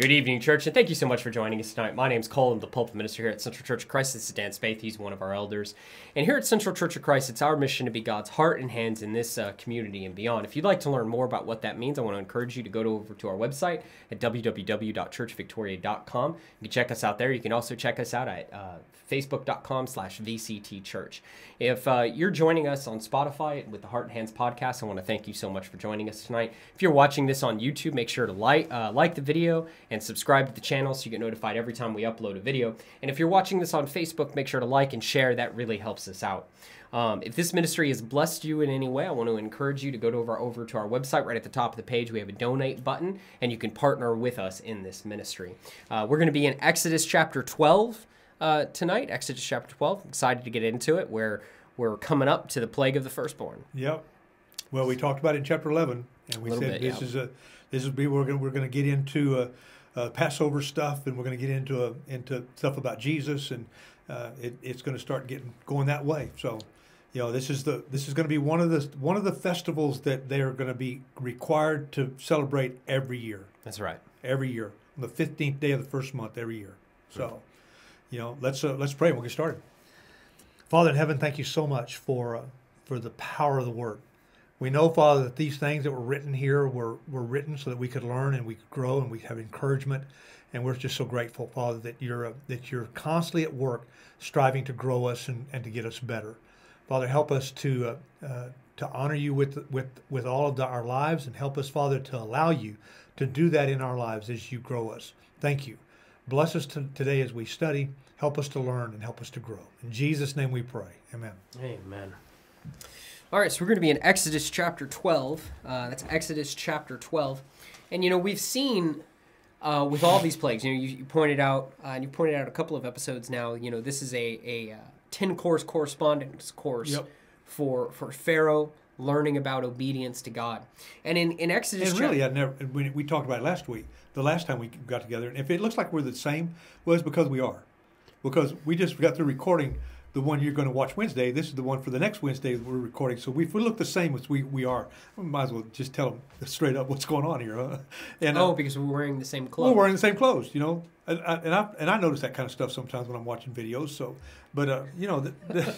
Good evening, church, and thank you so much for joining us tonight. My name is Cole. I'm the pulpit minister here at Central Church of Christ. This is Dan Spaeth. He's one of our elders. And here at Central Church of Christ, it's our mission to be God's heart and hands in this uh, community and beyond. If you'd like to learn more about what that means, I want to encourage you to go to, over to our website at www.churchvictoria.com. You can check us out there. You can also check us out at uh, facebook.com slash VCT Church. If uh, you're joining us on Spotify with the Heart and Hands podcast, I want to thank you so much for joining us tonight. If you're watching this on YouTube, make sure to like, uh, like the video and subscribe to the channel so you get notified every time we upload a video. And if you're watching this on Facebook, make sure to like and share. That really helps us out. Um, if this ministry has blessed you in any way, I want to encourage you to go to over, over to our website. Right at the top of the page, we have a donate button, and you can partner with us in this ministry. Uh, we're going to be in Exodus chapter 12 uh, tonight, Exodus chapter 12. I'm excited to get into it, where we're coming up to the plague of the firstborn. Yep. Well, we talked about it in chapter 11, and we said bit, this yeah. is a this is we're going to we're going to get into uh, uh, Passover stuff, and we're going to get into a, into stuff about Jesus, and uh, it, it's going to start getting going that way. So, you know, this is the this is going to be one of the one of the festivals that they are going to be required to celebrate every year. That's right. Every year, on the fifteenth day of the first month, every year. So, you know, let's uh, let's pray. and We'll get started. Father in heaven, thank you so much for uh, for the power of the word. We know, Father, that these things that were written here were, were written so that we could learn and we could grow and we have encouragement. And we're just so grateful, Father, that you're uh, that you're constantly at work, striving to grow us and, and to get us better. Father, help us to uh, uh, to honor you with with with all of the, our lives, and help us, Father, to allow you to do that in our lives as you grow us. Thank you. Bless us to, today as we study. Help us to learn and help us to grow. In Jesus' name we pray. Amen. Amen. All right, so we're going to be in Exodus chapter 12. Uh, that's Exodus chapter 12. And, you know, we've seen uh, with all these plagues, you know, you, you pointed out, uh, and you pointed out a couple of episodes now, you know, this is a, a uh, 10 course correspondence course Yep. for, for Pharaoh learning about obedience to God. And in, in Exodus And really, I never. We, we talked about it last week. The last time we got together, and if it looks like we're the same, well, it's because we are, because we just got through recording the one you're going to watch Wednesday. This is the one for the next Wednesday that we're recording. So we, if we look the same as we, we are, we might as well just tell them straight up what's going on here. Huh? And uh, oh, because we're wearing the same clothes. we're wearing the same clothes, you know. And I, and I and I notice that kind of stuff sometimes when I'm watching videos. So, but uh, you know, the, the,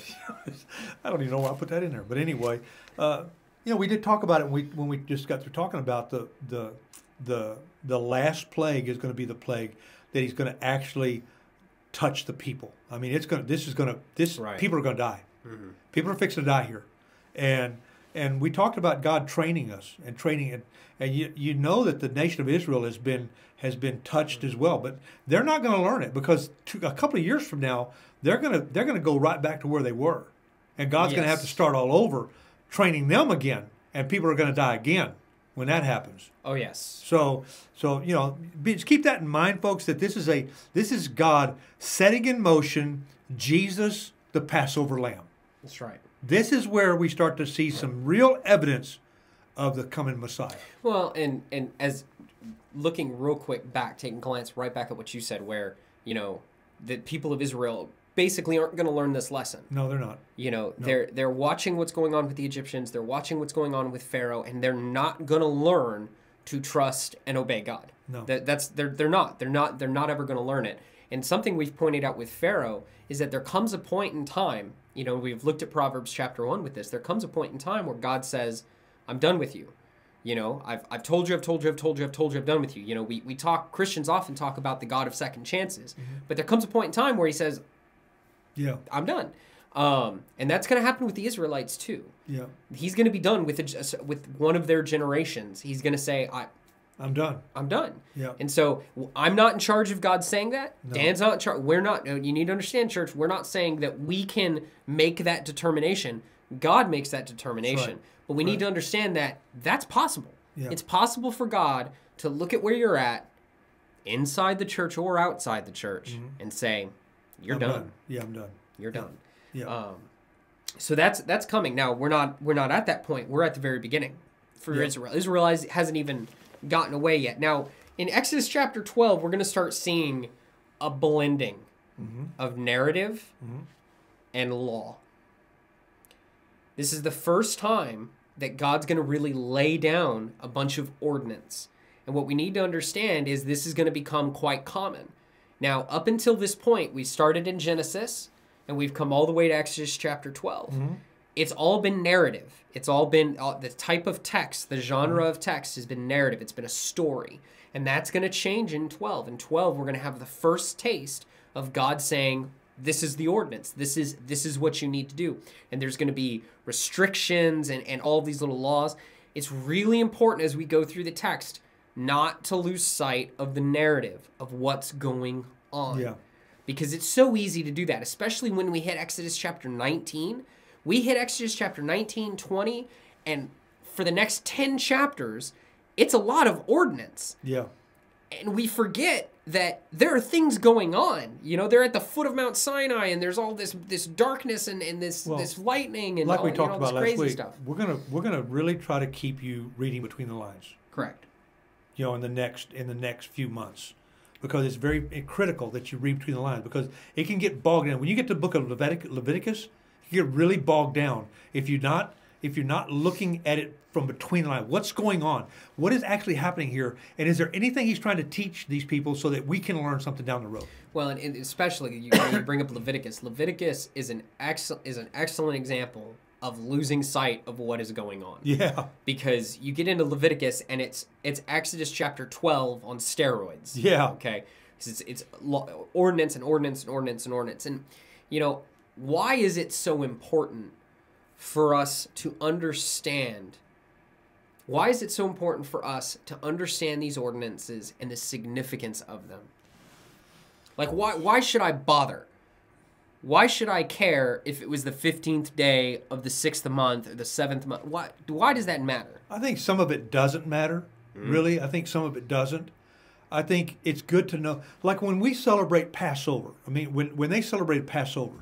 I don't even know why I put that in there. But anyway, uh, you know, we did talk about it when we when we just got through talking about the the the the last plague is going to be the plague that he's going to actually touch the people. I mean, it's to this is to this Right. people are going to die. Mm-hmm. People are fixing to die here, and and we talked about God training us and training and and you you know that the nation of Israel has been has been touched mm-hmm. as well, but they're not going to learn it because two, a couple of years from now they're to they're going to go right back to where they were, and God's going to have to start all over, training them again, and people are going to die again when that happens. Oh, yes. So, so you know, be, just keep that in mind, folks. That this is a this is God setting in motion Jesus, the Passover Lamb. That's right. This is where we start to see some real evidence of the coming Messiah. Well, and and as looking real quick back, taking a glance right back at what you said, where you know the people of Israel basically aren't going to learn this lesson. No, they're not. You know, they're they're watching what's going on with the Egyptians, they're watching what's going on with Pharaoh, and they're not going to learn to trust and obey God. No. That, that's they're they're not they're not they're not ever going to learn it. And something we've pointed out with Pharaoh is that there comes a point in time. You know, we've looked at Proverbs chapter one with this. There comes a point in time where God says, "I'm done with you." You know, I've, I've told you, I've told you, I've told you, I've told you, I've done with you. You know, we, we talk, Christians often talk about the God of second chances. Mm-hmm. But there comes a point in time where he says, Yeah, I'm done. Um, and that's going to happen with the Israelites too. yeah. He's going to be done with a, with one of their generations. He's going to say, I, I'm done. I'm done. Yeah. And so I'm not in charge of God saying that. Dan's not in charge. We're not. You need to understand, church. We're not saying that we can make that determination. God makes that determination. right. But we need to understand that that's possible. Yeah. It's possible for God to look at where you're at, inside the church or outside the church, and say, "You're Mm-hmm. I'm done. Yeah, I'm done. You're done." Yeah. Um, so that's that's coming. Now we're not we're not at that point. We're at the very beginning for Yeah. Israel. Israel has, hasn't even gotten away yet. Now in Exodus chapter twelve, we're going to start seeing a blending Mm-hmm. of narrative and law. This is the first time that God's going to really lay down a bunch of ordinance. And what we need to understand is this is going to become quite common. Now, up until this point, we started in Genesis and we've come all the way to Exodus chapter 12. It's all been narrative. It's all been uh, the type of text, the genre of text has been narrative. It's been a story. And that's going to change in 12. In 12, we're going to have the first taste of God saying, this is the ordinance. This is this is what you need to do. And there's going to be restrictions and, and all these little laws. It's really important as we go through the text not to lose sight of the narrative of what's going on. Yeah. Because it's so easy to do that, especially when we hit Exodus chapter 19. We hit Exodus chapter 19, 20, and for the next 10 chapters, it's a lot of ordinance Yeah. and we forget that there are things going on. You know, they're at the foot of Mount Sinai, and there's all this this darkness and, and this Well, this lightning and Like all, we you know, talked this about last week, stuff. we're gonna we're gonna really try to keep you reading between the lines. Correct. You know in the next in the next few months. Because it's very eh, critical that you read between the lines because it can get bogged down. When you get to the book of Levitic, Leviticus you get really bogged down. If you're not if you're not looking at it from between the lines what's going on? What is actually happening here? And is there anything he's trying to teach these people so that we can learn something down the road? Well, and, and especially you, you bring up Leviticus. Leviticus is an excellent is an excellent example of losing sight of what is going on. yeah Because you get into Leviticus and it's it's Exodus chapter 12 on steroids. Yeah. Okay. 'Cause It's it's lo- ordinance and ordinance and ordinance and ordinance. And you know, why is it so important for us to understand why is it so important for us to understand these ordinances and the significance of them? Like why why should I bother? Why should I care if it was the 15th day of the 6th month or the 7th month? Why why does that matter? I think some of it doesn't matter, really. I think some of it doesn't. I think it's good to know, like when we celebrate Passover. I mean, when when they celebrate Passover,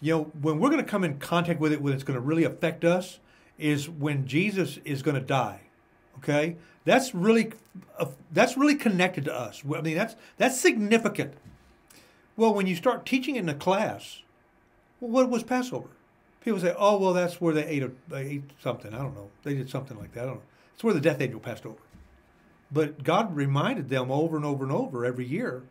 you know, when we're going to come in contact with it, when it's going to really affect us, is when Jesus is going to die. Okay, that's really uh, that's really connected to us. I mean, that's that's significant. Well, when you start teaching in a class, well, what was Passover? People say, "Oh, well, that's where they ate a, they ate something. I don't know. They did something like that. I don't know. It's where the death angel passed over." But God reminded them over and over and over every year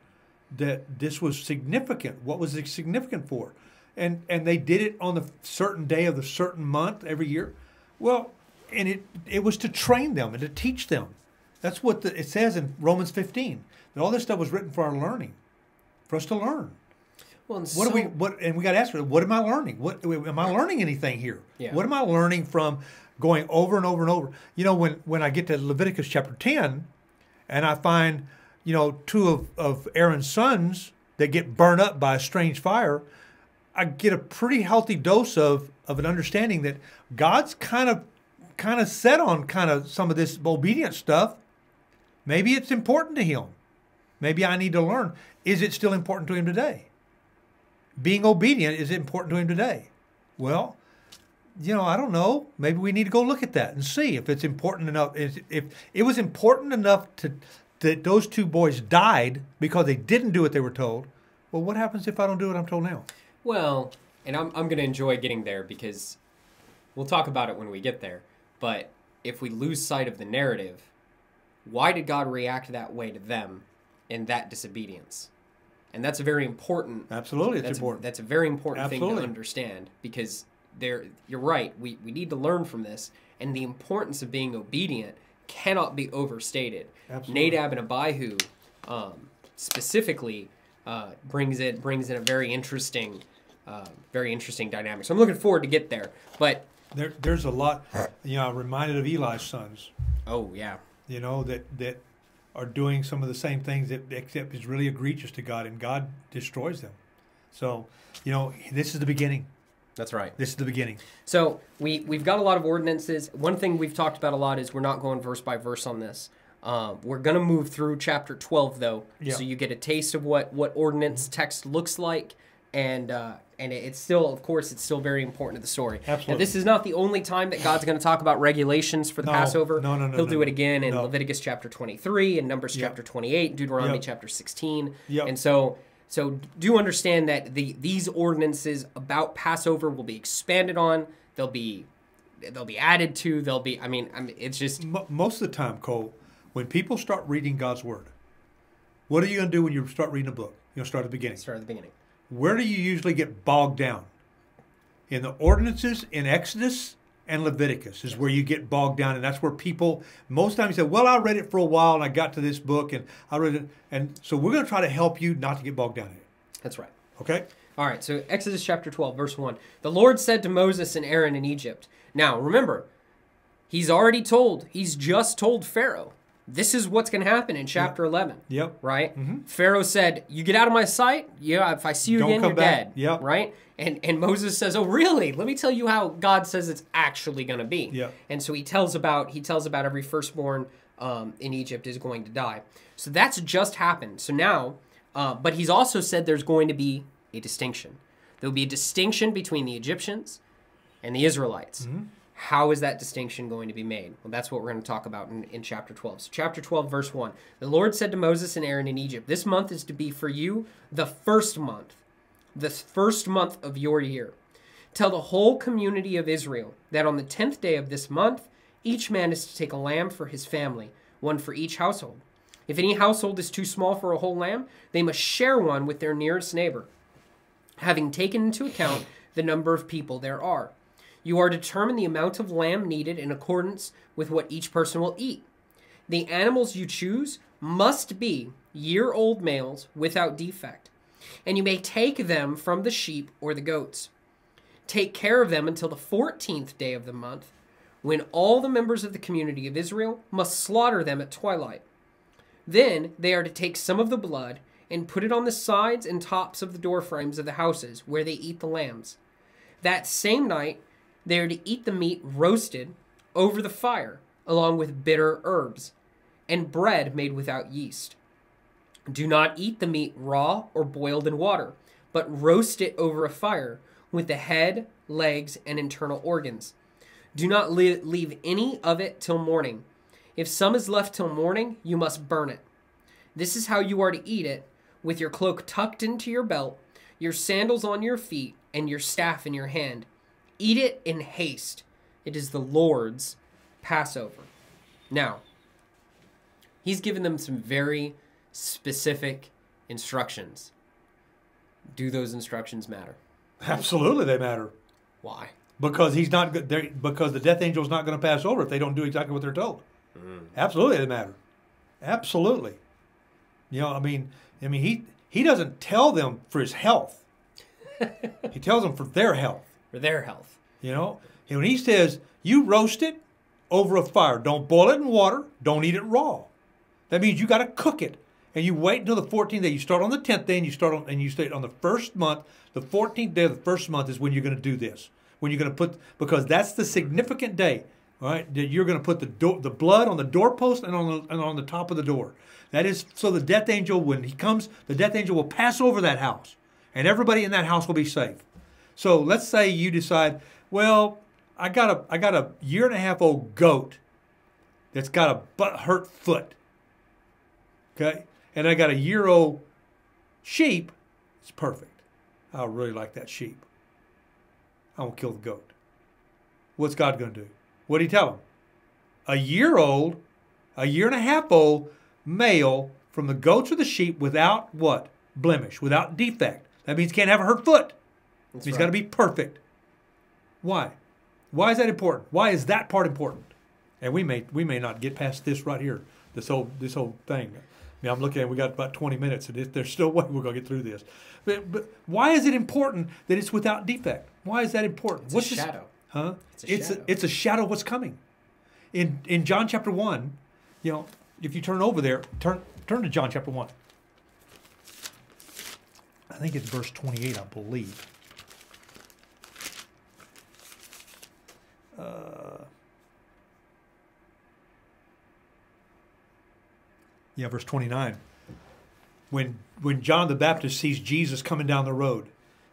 that this was significant. What was it significant for? And and they did it on the certain day of the certain month every year. Well, and it it was to train them and to teach them. That's what the, it says in Romans 15. That all this stuff was written for our learning, for us to learn. Well, What so, do we what and we got to ask what am I learning? What am I learning anything here? Yeah. What am I learning from going over and over and over? You know, when when I get to Leviticus chapter 10 and I find, you know, two of, of Aaron's sons that get burned up by a strange fire, I get a pretty healthy dose of of an understanding that God's kind of kind of set on kind of some of this obedient stuff. Maybe it's important to him. Maybe I need to learn. Is it still important to him today? being obedient is important to him today. Well, you know, I don't know. Maybe we need to go look at that and see if it's important enough. If, it was important enough to that those two boys died because they didn't do what they were told. Well, what happens if I don't do what I'm told now? Well, and I'm I'm going to enjoy getting there because we'll talk about it when we get there. But if we lose sight of the narrative, why did God react that way to them in that disobedience? And that's a very important Absolutely, it's that's important. A, that's a very important thing to understand because there you're right. We we need to learn from this, and the importance of being obedient cannot be overstated. Absolutely. Nadab and Abihu um, specifically uh, brings it brings in a very interesting, uh, very interesting dynamic. So I'm looking forward to get there. But there, there's a lot. You know, I'm reminded of Eli's sons. oh yeah, You know that that are doing some of the same things that except is really egregious to God, and God destroys them. So, you know, this is the beginning. that's right. This is the beginning. So we we've got a lot of ordinances. One thing we've talked about a lot is we're not going verse by verse on this. Um, we're gonna move through chapter twelve though, Yeah. so you get a taste of what what ordinance text looks like, and uh, and it's still, of course, it's still very important to the story. Now, Absolutely. this is not the only time that God's going to talk about regulations for the No, Passover. no, no, no, He'll no, do it again in no. Leviticus chapter twenty three and Numbers Yep. chapter twenty eight, Deuteronomy Yep. chapter sixteen, Yep. and so. So do understand that the these ordinances about Passover will be expanded on. They'll be they'll be added to. They'll be. I mean, I mean, it's just Mo most of the time, Cole, When people start reading God's word, what are you going to do when you start reading a book? You'll start at the beginning. Start at the beginning. Where do you usually get bogged down? In the ordinances in Exodus and Leviticus is where you get bogged down, and that's where people most times say, "Well, I read it for a while, and I got to this book, and I read it." And so we're going to try to help you not to get bogged down in it. That's right. Okay? All right, so Exodus chapter 12, verse 1. The Lord said to Moses and Aaron in Egypt. Now, remember, he's already told, he's just told Pharaoh, this is what's going to happen in chapter 11. Yep. Right? Pharaoh said, You get out of my sight. Yeah, if I see you Don't again, you're back." dead. Yep. Right? And, and Moses says, Oh, really? Let me tell you how God says it's actually going to be. Yep. And so he tells about he tells about every firstborn um, in Egypt is going to die. So that's just happened. So now, uh, but he's also said there's going to be a distinction. There will be a distinction between the Egyptians and the Israelites. How is that distinction going to be made? Well, that's what we're going to talk about in, in chapter 12. So, chapter 12, verse 1 The Lord said to Moses and Aaron in Egypt, This month is to be for you the first month, the first month of your year. Tell the whole community of Israel that on the tenth day of this month, each man is to take a lamb for his family, one for each household. If any household is too small for a whole lamb, they must share one with their nearest neighbor, having taken into account the number of people there are. You are to determine the amount of lamb needed in accordance with what each person will eat. The animals you choose must be year old males without defect, and you may take them from the sheep or the goats. Take care of them until the 14th day of the month, when all the members of the community of Israel must slaughter them at twilight. Then they are to take some of the blood and put it on the sides and tops of the door frames of the houses where they eat the lambs. That same night, they are to eat the meat roasted over the fire, along with bitter herbs, and bread made without yeast. Do not eat the meat raw or boiled in water, but roast it over a fire with the head, legs, and internal organs. Do not leave any of it till morning. If some is left till morning, you must burn it. This is how you are to eat it, with your cloak tucked into your belt, your sandals on your feet, and your staff in your hand. Eat it in haste. It is the Lord's Passover. Now, he's given them some very specific instructions. Do those instructions matter? Absolutely, they matter Why? because he's not good. Because the death angel is not going to pass over if they don't do exactly what they're told. Mm. Absolutely, they matter. Absolutely. You know, I mean, I mean, he he doesn't tell them for his health. he tells them for their health. For their health. You know, and when he says you roast it over a fire, don't boil it in water, don't eat it raw. That means you got to cook it, and you wait until the 14th day. You start on the 10th day, and you start on and you stay on the first month. The 14th day of the first month is when you're going to do this. When you're going to put because that's the significant day, right? That you're going to put the door, the blood on the doorpost and on the and on the top of the door. That is so the death angel when he comes, the death angel will pass over that house, and everybody in that house will be safe. So let's say you decide, well, I got a I got a year and a half old goat that's got a butt hurt foot. Okay? And I got a year old sheep. It's perfect. I really like that sheep. I won't kill the goat. What's God to do? What do he tell him? A year old, a year and a half old male from the goats or the sheep without what? Blemish, without defect. That means can't have a hurt foot. That's He's right. got to be perfect. Why? Why is that important? Why is that part important? And we may we may not get past this right here. This whole this whole thing. I mean, I'm looking at we got about 20 minutes, and there's still way we're gonna get through this. But, but why is it important that it's without defect? Why is that important? It's a What's this- shadow. Huh? It's a it's shadow. A, it's a shadow of what's coming. In in John chapter one, you know, if you turn over there, turn turn to John chapter one. I think it's verse 28, I believe. Uh, yeah, verse 29. When when John the Baptist sees Jesus coming down the road,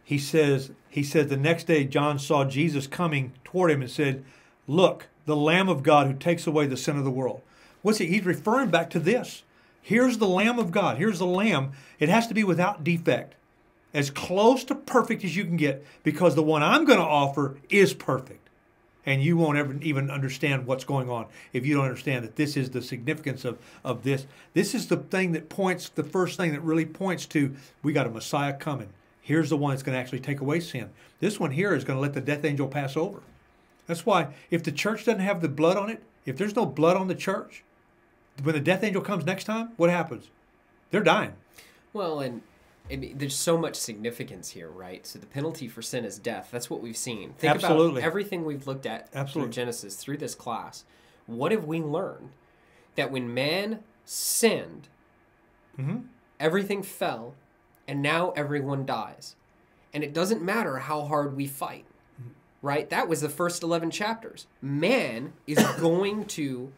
he says he said the next day John saw Jesus coming toward him and said, "Look, the Lamb of God who takes away the sin of the world." What's he? He's referring back to this. Here's the Lamb of God. Here's the Lamb. It has to be without defect, as close to perfect as you can get, because the one I'm going to offer is perfect. And you won't ever even understand what's going on if you don't understand that this is the significance of, of this. This is the thing that points, the first thing that really points to we got a Messiah coming. Here's the one that's going to actually take away sin. This one here is going to let the death angel pass over. That's why if the church doesn't have the blood on it, if there's no blood on the church, when the death angel comes next time, what happens? They're dying. Well, and I mean, there's so much significance here, right? So the penalty for sin is death. That's what we've seen. Think Absolutely. about everything we've looked at Absolutely. through Genesis, through this class. What have we learned? That when man sinned, Mhm. everything fell, and now everyone dies. And it doesn't matter how hard we fight, right? That was the first 11 chapters. Man is going to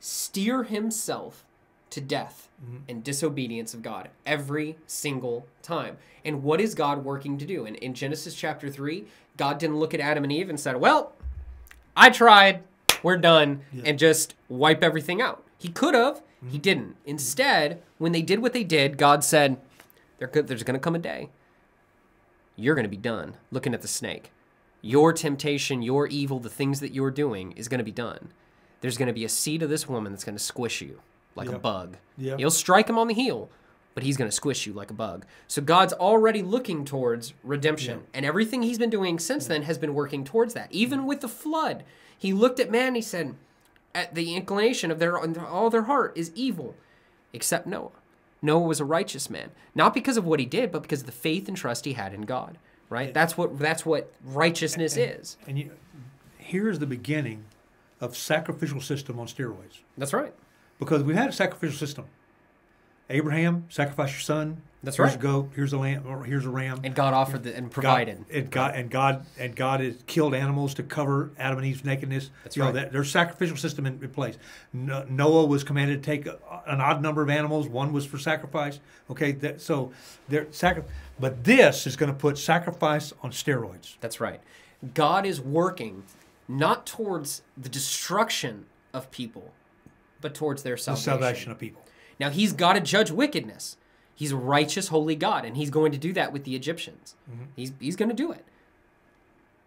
steer himself to death mm-hmm. and disobedience of God every single time. And what is God working to do? And in Genesis chapter 3, God didn't look at Adam and Eve and said, Well, I tried, we're done, and just wipe everything out. He could have, he mm-hmm. didn't. Instead, when they did what they did, God said, There's going to come a day. You're going to be done looking at the snake. Your temptation, your evil, the things that you're doing is going to be done. There's going to be a seed of this woman that's going to squish you like a bug. Yep. He'll strike him on the heel, but he's going to squish you like a bug. So God's already looking towards redemption, and everything he's been doing since then has been working towards that. Even with the flood, he looked at man and he said, at the inclination of their all their heart is evil, except Noah. Noah was a righteous man, not because of what he did, but because of the faith and trust he had in God. Right? That's what that's what righteousness is. And you, here's the beginning of sacrificial system on steroids. That's right. Because we had a sacrificial system. Abraham, sacrifice your son. That's here's right. a goat. Here's a lamb. Or here's a ram. And God offered the, and God, provided. and God and God and God has killed animals to cover Adam and Eve's nakedness. That's you know, right. that, there's sacrificial system in, in place. No, Noah was commanded to take a, an odd number of animals. One was for sacrifice. Okay, that, so there sacri- But this is going to put sacrifice on steroids. That's right. God is working not towards the destruction of people, but towards their salvation. The salvation. of people. Now he's got to judge wickedness. He's a righteous, holy God, and he's going to do that with the Egyptians. Mm-hmm. He's he's going to do it.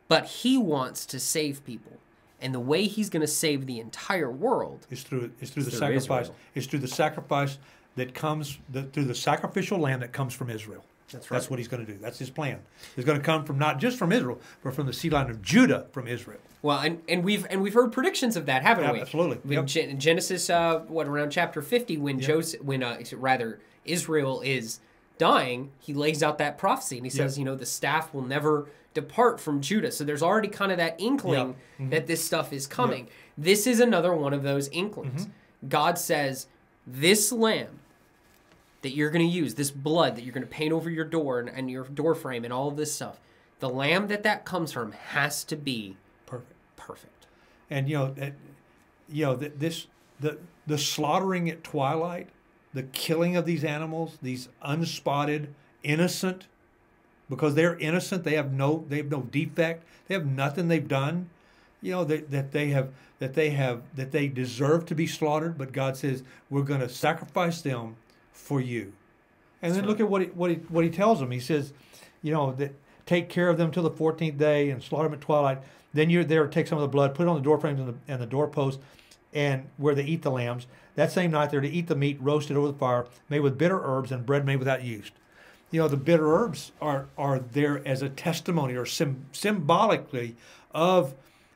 But he wants to save people, and the way he's going to save the entire world is through it's through the through sacrifice. Israel. It's through the sacrifice that comes the, through the sacrificial lamb that comes from Israel. That's That's what he's going to do. That's his plan. He's going to come from not just from Israel, but from the seed line of Judah from Israel. Well, and, and we've and we've heard predictions of that, haven't Yeah, we? absolutely. Yep. Gen- Genesis, uh, what around chapter fifty, when Joseph, when uh, rather Israel is dying, he lays out that prophecy and he says, you know, the staff will never depart from Judah. So there's already kind of that inkling Mm-hmm. that this stuff is coming. This is another one of those inklings. Mm-hmm. God says, this lamb that you're going to use, this blood that you're going to paint over your door and, and your door frame and all of this stuff, the lamb that that comes from has to be Perfect. perfect. And you know, that, you know that this the the slaughtering at twilight, the killing of these animals, these unspotted, innocent, because they're innocent. They have no they have no defect. They have nothing they've done. You know that that they have that they have that they deserve to be slaughtered. But God says we're going to sacrifice them for you. And then look at what he, what he what he tells them. He says, you know that take care of them till the fourteenth day and slaughter them at twilight. Then you're there, take some of the blood, put it on the door frames and the, and the doorpost, and where they eat the lambs. That same night they're to eat the meat roasted over the fire, made with bitter herbs and bread made without yeast. You know the bitter herbs are are there as a testimony or sim, symbolically of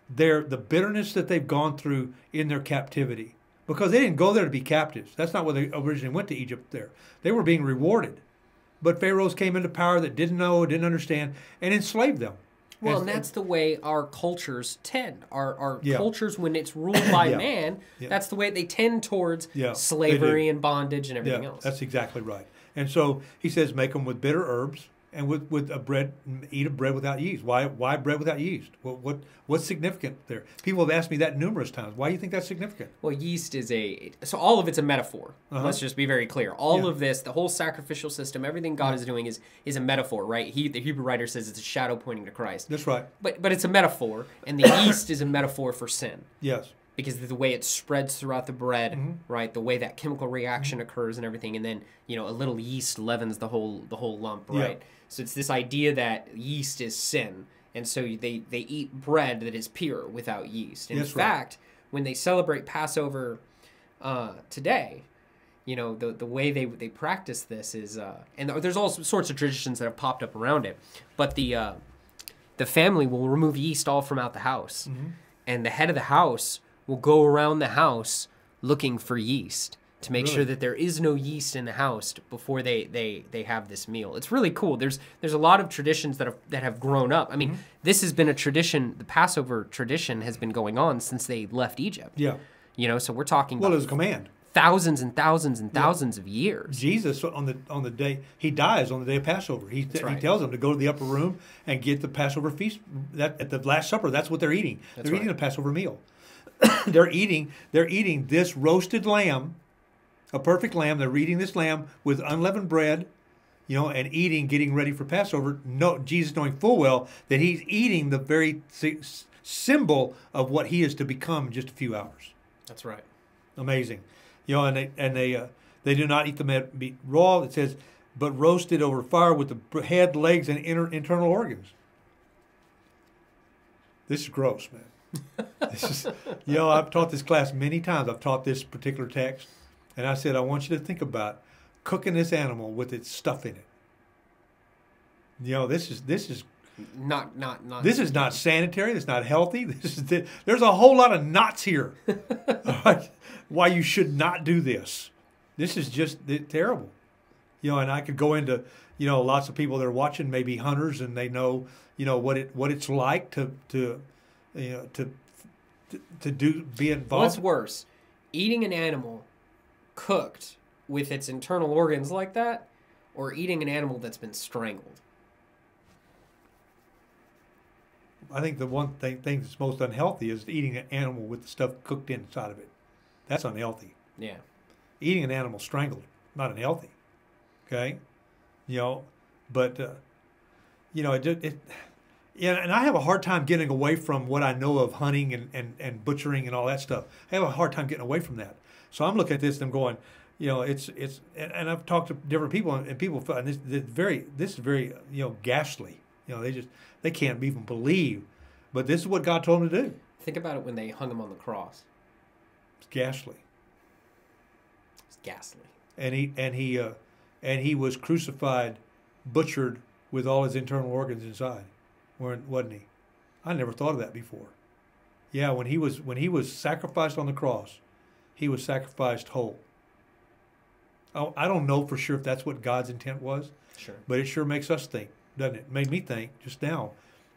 their the bitterness that they've gone through in their captivity because they didn't go there to be captives. That's not why they originally went to Egypt. There, they were being rewarded, but pharaohs came into power that didn't know, didn't understand, and enslaved them. Well, And- and that's the way our cultures tend. Our our Yeah. cultures, when it's ruled by Yeah. man, Yeah. that's the way they tend towards slavery and bondage and everything yeah, else. that's exactly right. And so he says, make them with bitter herbs and with with a bread, eat a bread without yeast. Why why bread without yeast? What what what's significant there? People have asked me that numerous times. Why do you think that's significant? Well, yeast is a so all of it's a metaphor. Uh-huh. Let's just be very clear. All Yeah. of this, the whole sacrificial system, everything God is doing is is a metaphor, right? He the Hebrew writer says it's a shadow pointing to Christ. That's right. But but it's a metaphor, and the yeast is a metaphor for sin. Yes. Because of the way it spreads throughout the bread, Mm-hmm. right? The way that chemical reaction occurs and everything, and then you know a little yeast leavens the whole the whole lump, Yeah. right? So it's this idea that yeast is sin, and so they they eat bread that is pure without yeast. In That's right. fact, when they celebrate Passover uh, today, you know the the way they they practice this is, uh, and there's all sorts of traditions that have popped up around it, but the uh, the family will remove yeast all from out the house, Mm-hmm. and the head of the house will go around the house looking for yeast to make sure that there is no yeast in the house before they, they, they have this meal. It's really cool. There's there's a lot of traditions that have that have grown up. I mean, Mm-hmm. this has been a tradition. The Passover tradition has been going on since they left Egypt. Yeah. You know, so we're talking Well, it was a command. thousands and thousands and thousands of years. Jesus on the on the day he dies on the day of Passover. He, he tells them to go to the upper room and get the Passover feast. That at the Last Supper, that's what they're eating. That's they're eating right. a Passover meal. they're eating they're eating this roasted lamb, a perfect lamb. They're eating this lamb with unleavened bread, you know, and eating, getting ready for Passover. No, Jesus knowing full well that he's eating the very symbol of what he is to become in just a few hours That's right. amazing. You know, and they and they uh, they do not eat the meat raw. It says, but roasted over fire with the head, legs, and inner, internal organs. This is gross, man. This is, you know, I've taught this class many times. I've taught this particular text, and I said I want you to think about cooking this animal with its stuff in it. You know, this is this is Not not not. this is not sanitary. It's not healthy. This is there's a whole lot of knots here. Right? Why you should not do this. This is just terrible. You know, and I could go into you know lots of people that are watching, maybe hunters, and they know you know what it what it's like to to you know to to, to do be involved. What's worse, eating an animal cooked with its internal organs like that, or eating an animal that's been strangled? I think the one thing, thing that's most unhealthy is eating an animal with the stuff cooked inside of it. That's unhealthy. Yeah. eating an animal strangled, not unhealthy. Okay, you know, but uh, you know it, it, it yeah, and I have a hard time getting away from what I know of hunting and, and, and butchering and all that stuff. I have a hard time getting away from that. So I'm looking at this and I'm going, you know, it's it's and, and I've talked to different people and people feel- and this, this very this is very you know ghastly. You know, they just they can't even believe, but this is what God told them to do. Think about it when they hung him on the cross. It's ghastly. It's ghastly. and he and he uh, and he was crucified, butchered with all his internal organs inside, weren't wasn't he? I never thought of that before. Yeah, when he was when he was sacrificed on the cross, he was sacrificed whole. I, I don't know for sure if that's what God's intent was, Sure. but it sure makes us think, doesn't it? Made me think just now.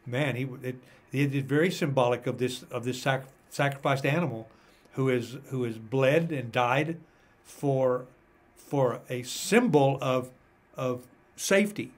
Man, he it, it is very symbolic of this of this sac, sacrificed animal, who is who is bled and died for for a symbol of of safety.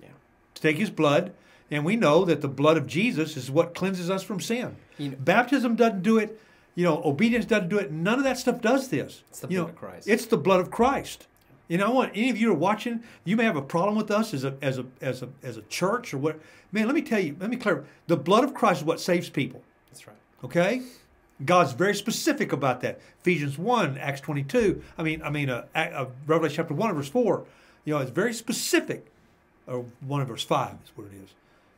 Yeah. To take his blood, and we know that the blood of Jesus is what cleanses us from sin. You know- Baptism doesn't do it. You know, obedience doesn't do it. None of that stuff does this. It's the you blood know, of Christ. It's the blood of Christ. You know, I want any of you who are watching, you may have a problem with us as a as a as a as a church or what. Man, let me tell you, let me clarify. The blood of Christ is what saves people. That's right. Okay, God's very specific about that. Ephesians one, Acts twenty two. I mean, I mean, uh, uh, Revelation chapter one, verse four. You know, it's very specific. Or one verse five is what it is.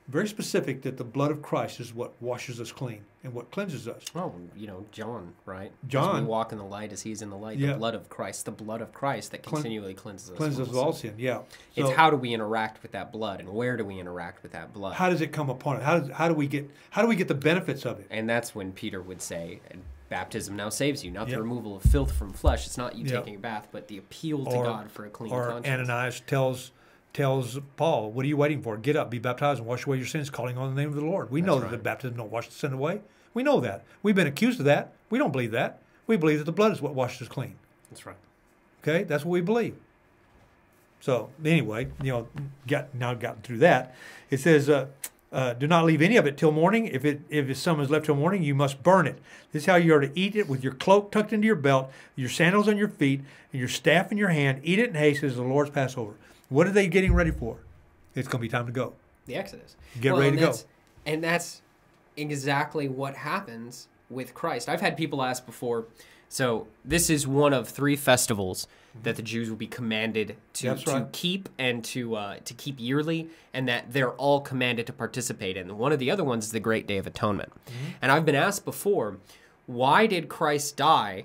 Very specific that the blood of Christ is what washes us clean and what cleanses us. Oh, you know, John, right? As John. we walk in the light as he's in the light. Yeah. The blood of Christ, the blood of Christ that continually cleanses us. Cleanses us of all sin. Yeah. It's So- how do we interact with that blood and where do we interact with that blood? how does it come upon it? How does, how do we get how do we get the benefits of it? and that's when Peter would say, baptism now saves you, not Yep. the removal of filth from flesh. It's not you Yep. taking a bath, but the appeal to Or- God for a clean Or conscience. Ananias tells tells Paul, "What are you waiting for? Get up, be baptized, and wash away your sins, calling on the name of the Lord." We know That's that the baptism don't wash the sin away. We know that. We've been accused of that. We don't believe that. We believe that the blood is what washes us clean. That's right. Okay, that's what we believe. So anyway, you know, got now gotten through that. It says, uh, uh, "Do not leave any of it till morning. If it if some is left till morning, you must burn it. This is how you are to eat it with your cloak tucked into your belt, your sandals on your feet, and your staff in your hand. Eat it in haste as the Lord's Passover." What are they getting ready for? It's going to be time to go. The Exodus. Get ready to go. And that's exactly what happens with Christ. I've had people ask before, So this is one of three festivals that the Jews will be commanded to, That's to keep and to uh, to keep yearly, and that they're all commanded to participate in. One of the other ones is the Great Day of Atonement. And I've been asked before, why did Christ die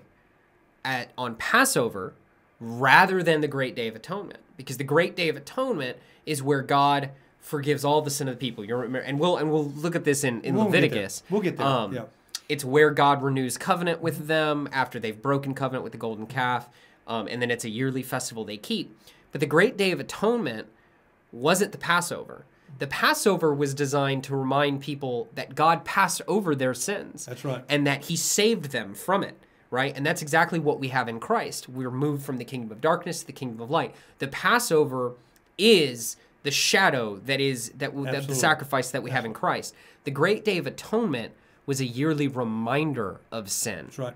at on Passover rather than the Great Day of Atonement? Because the Great Day of Atonement is where God forgives all the sin of the people. You remember, and we'll and we'll look at this in, in We'll get. Leviticus. We'll get there, Um, yeah. It's where God renews covenant with them after they've broken covenant with the golden calf, um, and then it's a yearly festival they keep. But the Great Day of Atonement wasn't the Passover. The Passover was designed to remind people that God passed over their sins. That's right. And that he saved them from it, right? And that's exactly what we have in Christ. We're moved from the kingdom of darkness to the kingdom of light. The Passover is the shadow that is that, that the sacrifice that we have in Christ. The great day of atonement was a yearly reminder of sin. That's right.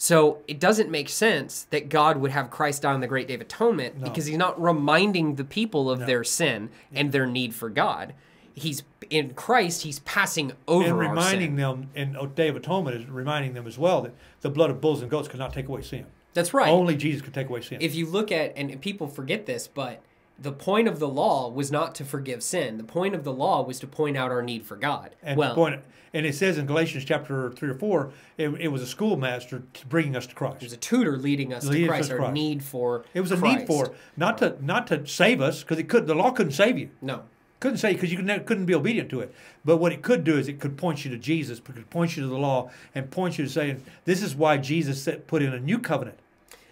So it doesn't make sense that God would have Christ die on the great day of atonement because he's not reminding the people of their sin and their need for God. He's in Christ, he's passing over And our reminding them, and Day of Atonement is reminding them as well that the blood of bulls and goats cannot take away sin. That's right. Only Jesus can take away sin. if you look at and people forget this but the point of the law was not to forgive sin the point of the law was to point out our need for god and well point, and it says in Galatians chapter three or four, it, it was a schoolmaster bringing us to Christ. there's a tutor leading us Leading to us christ to our Christ. need for It was a Christ. need for not to not to save us because it could the law couldn't save you. no Couldn't say because you could, couldn't be obedient to it. But what it could do is it could point you to Jesus, it could point you to the law, and point you to saying this is why Jesus set, put in a new covenant.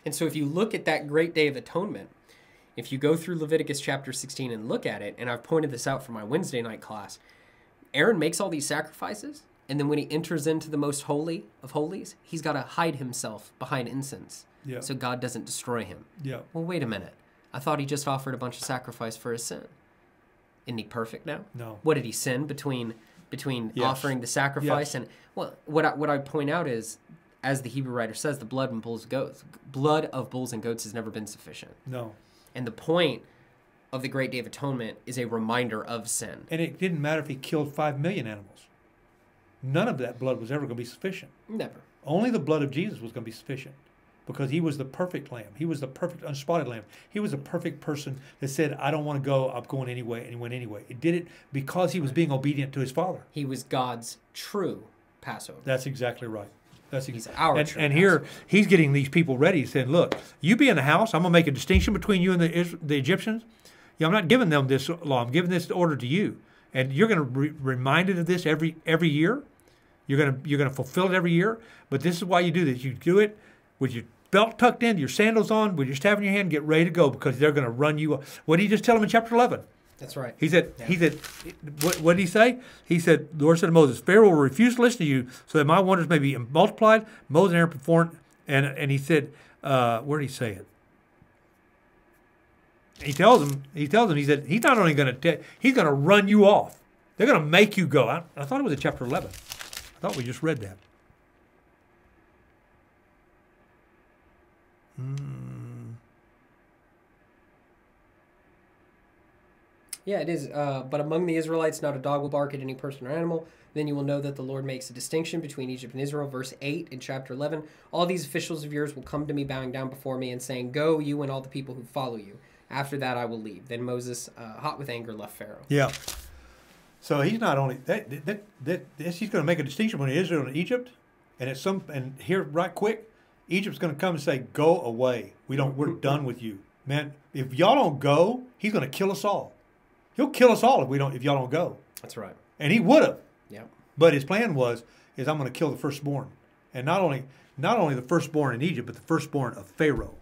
and so if you look at that great day of atonement if you go through leviticus chapter 16 and look at it and i've pointed this out for my wednesday night class aaron makes all these sacrifices and then when he enters into the most holy of holies he's got to hide himself behind incense Yeah. so god doesn't destroy him Yeah. Well, wait a minute. I thought he just offered a bunch of sacrifice for his sin. Isn't he perfect now? No. What did he sin between between Yes. offering the sacrifice Yes. and well, what I, what I point out is, as the Hebrew writer says, the blood and bulls goats, blood of bulls and goats has never been sufficient. No. And the point of the Great Day of Atonement is a reminder of sin. And it didn't matter if he killed five million animals. None of that blood was ever going to be sufficient. Never. Only the blood of Jesus was going to be sufficient because he was the perfect lamb. He was the perfect unspotted lamb. He was the perfect person that said, I don't want to go, I'm going anyway, and he went anyway. It did it because he was being obedient to his father. He was God's true Passover. That's exactly right. That's He's our and, true and here he's getting these people ready. Saying, "Look, you be in the house. I'm going to make a distinction between you and the the Egyptians. Yeah, I'm not giving them this law. I'm giving this order to you, and you're going to be reminded of this every every year. You're going to you're going to fulfill it every year. But this is why you do this. You do it with your belt tucked in, your sandals on, with your staff in your hand, get ready to go because they're going to run you. What did he just tell them in chapter 11? That's right. He said, he said, what, what did he say? He said, the Lord said to Moses, Pharaoh will refuse to listen to you so that my wonders may be multiplied. Moses and Aaron performed, and, and he said, uh, where did he say it? He tells him, he tells him, he said, he's not only going to, he's going to run you off. They're going to make you go. I, I thought it was in chapter 11. I thought we just read that. Yeah, it is. Uh, but among the Israelites, not a dog will bark at any person or animal. Then you will know that the Lord makes a distinction between Egypt and Israel. Verse 8 in chapter 11. All these officials of yours will come to me, bowing down before me, and saying, Go, you and all the people who follow you. After that, I will leave. Then Moses, uh, hot with anger, left Pharaoh. Yeah. So he's not only that, that, that, this, he's going to make a distinction between Israel and Egypt, and at some and here right quick, Egypt's going to come and say, "Go away. We don't. We're done with you, man. If y'all don't go, he's going to kill us all. He'll kill us all if we don't. If y'all don't go, That's right. and he would have. Yeah. But his plan was, is I'm going to kill the firstborn, and not only not only the firstborn in Egypt, but the firstborn of Pharaoh,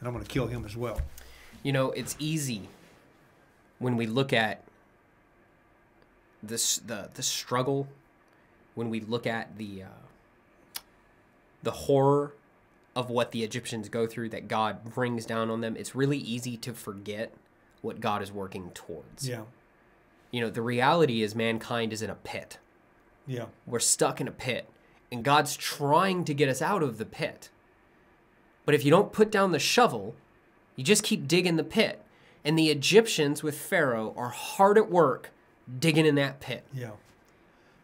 and I'm going to kill him as well. You know, it's easy when we look at this the the struggle, when we look at the uh, the horror of what the Egyptians go through that God brings down on them. It's really easy to forget what God is working towards. Yeah, You know, the reality is mankind is in a pit. yeah, We're stuck in a pit, and God's trying to get us out of the pit. But if you don't put down the shovel, you just keep digging the pit. And the Egyptians with Pharaoh are hard at work digging in that pit. yeah.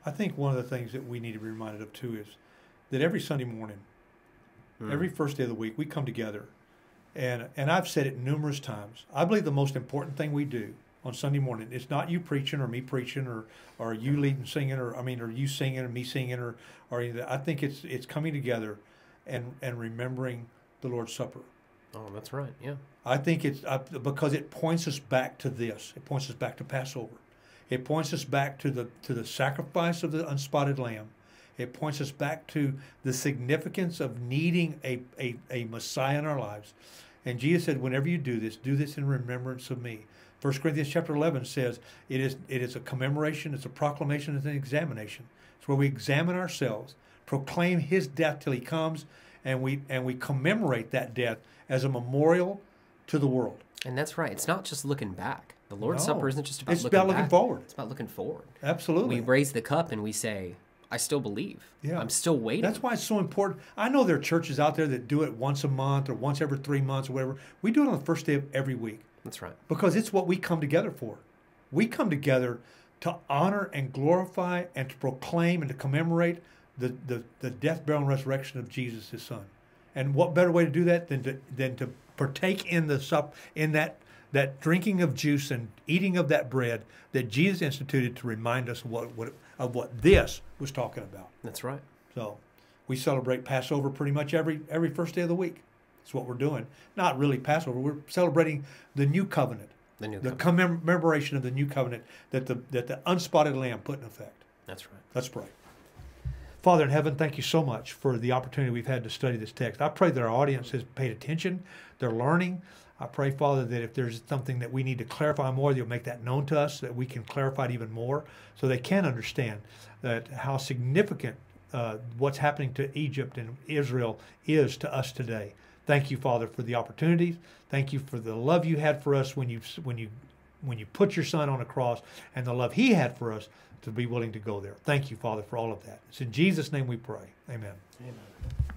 I think one of the things that we need to be reminded of too is that every Sunday morning, Every first day of the week, we come together, and and I've said it numerous times. I believe the most important thing we do on Sunday morning is not you preaching or me preaching or or you leading singing or I mean or you singing or me singing or or anything. I think it's it's coming together, and and remembering the Lord's Supper. Oh, that's right. Yeah. I think it's uh, because it points us back to this. It points us back to Passover. It points us back to the to the sacrifice of the unspotted lamb. It points us back to the significance of needing a, a, a Messiah in our lives. And Jesus said, whenever you do this, do this in remembrance of me. 1 Corinthians chapter 11 says it is, it is a commemoration, it's a proclamation, it's an examination. It's where we examine ourselves, proclaim his death till he comes, and we, and we commemorate that death as a memorial to the world. And that's right. It's not just looking back. The Lord's No. Supper isn't just about It's looking about looking forward. It's about looking forward. Absolutely. We raise the cup and we say, I still believe. Yeah. I'm still waiting. That's why it's so important. I know there are churches out there that do it once a month or once every three months or whatever. We do it on the first day of every week That's right. because it's what we come together for. We come together to honor and glorify and to proclaim and to commemorate the, the, the death, burial, and resurrection of Jesus, his son. And what better way to do that than to, than to partake in the sup in that that drinking of juice and eating of that bread that Jesus instituted to remind us of what, what of what this was talking about. That's right. So we celebrate Passover pretty much every every first day of the week. That's what we're doing. Not really Passover. We're celebrating the new covenant, The new the covenant. commemoration of the new covenant that the that the unspotted lamb put in effect. That's right. Let's pray. Father in heaven, thank you so much for the opportunity we've had to study this text. I pray that our audience has paid attention, they're learning. I pray, Father, that if there's something that we need to clarify more, you'll make that known to us, that we can clarify it even more, so they can understand that how significant uh, what's happening to Egypt and Israel is to us today. Thank you, Father, for the opportunities. Thank you for the love you had for us when you when you when you put your son on a cross and the love he had for us to be willing to go there. Thank you, Father, for all of that. It's in Jesus' name we pray. Amen. Amen.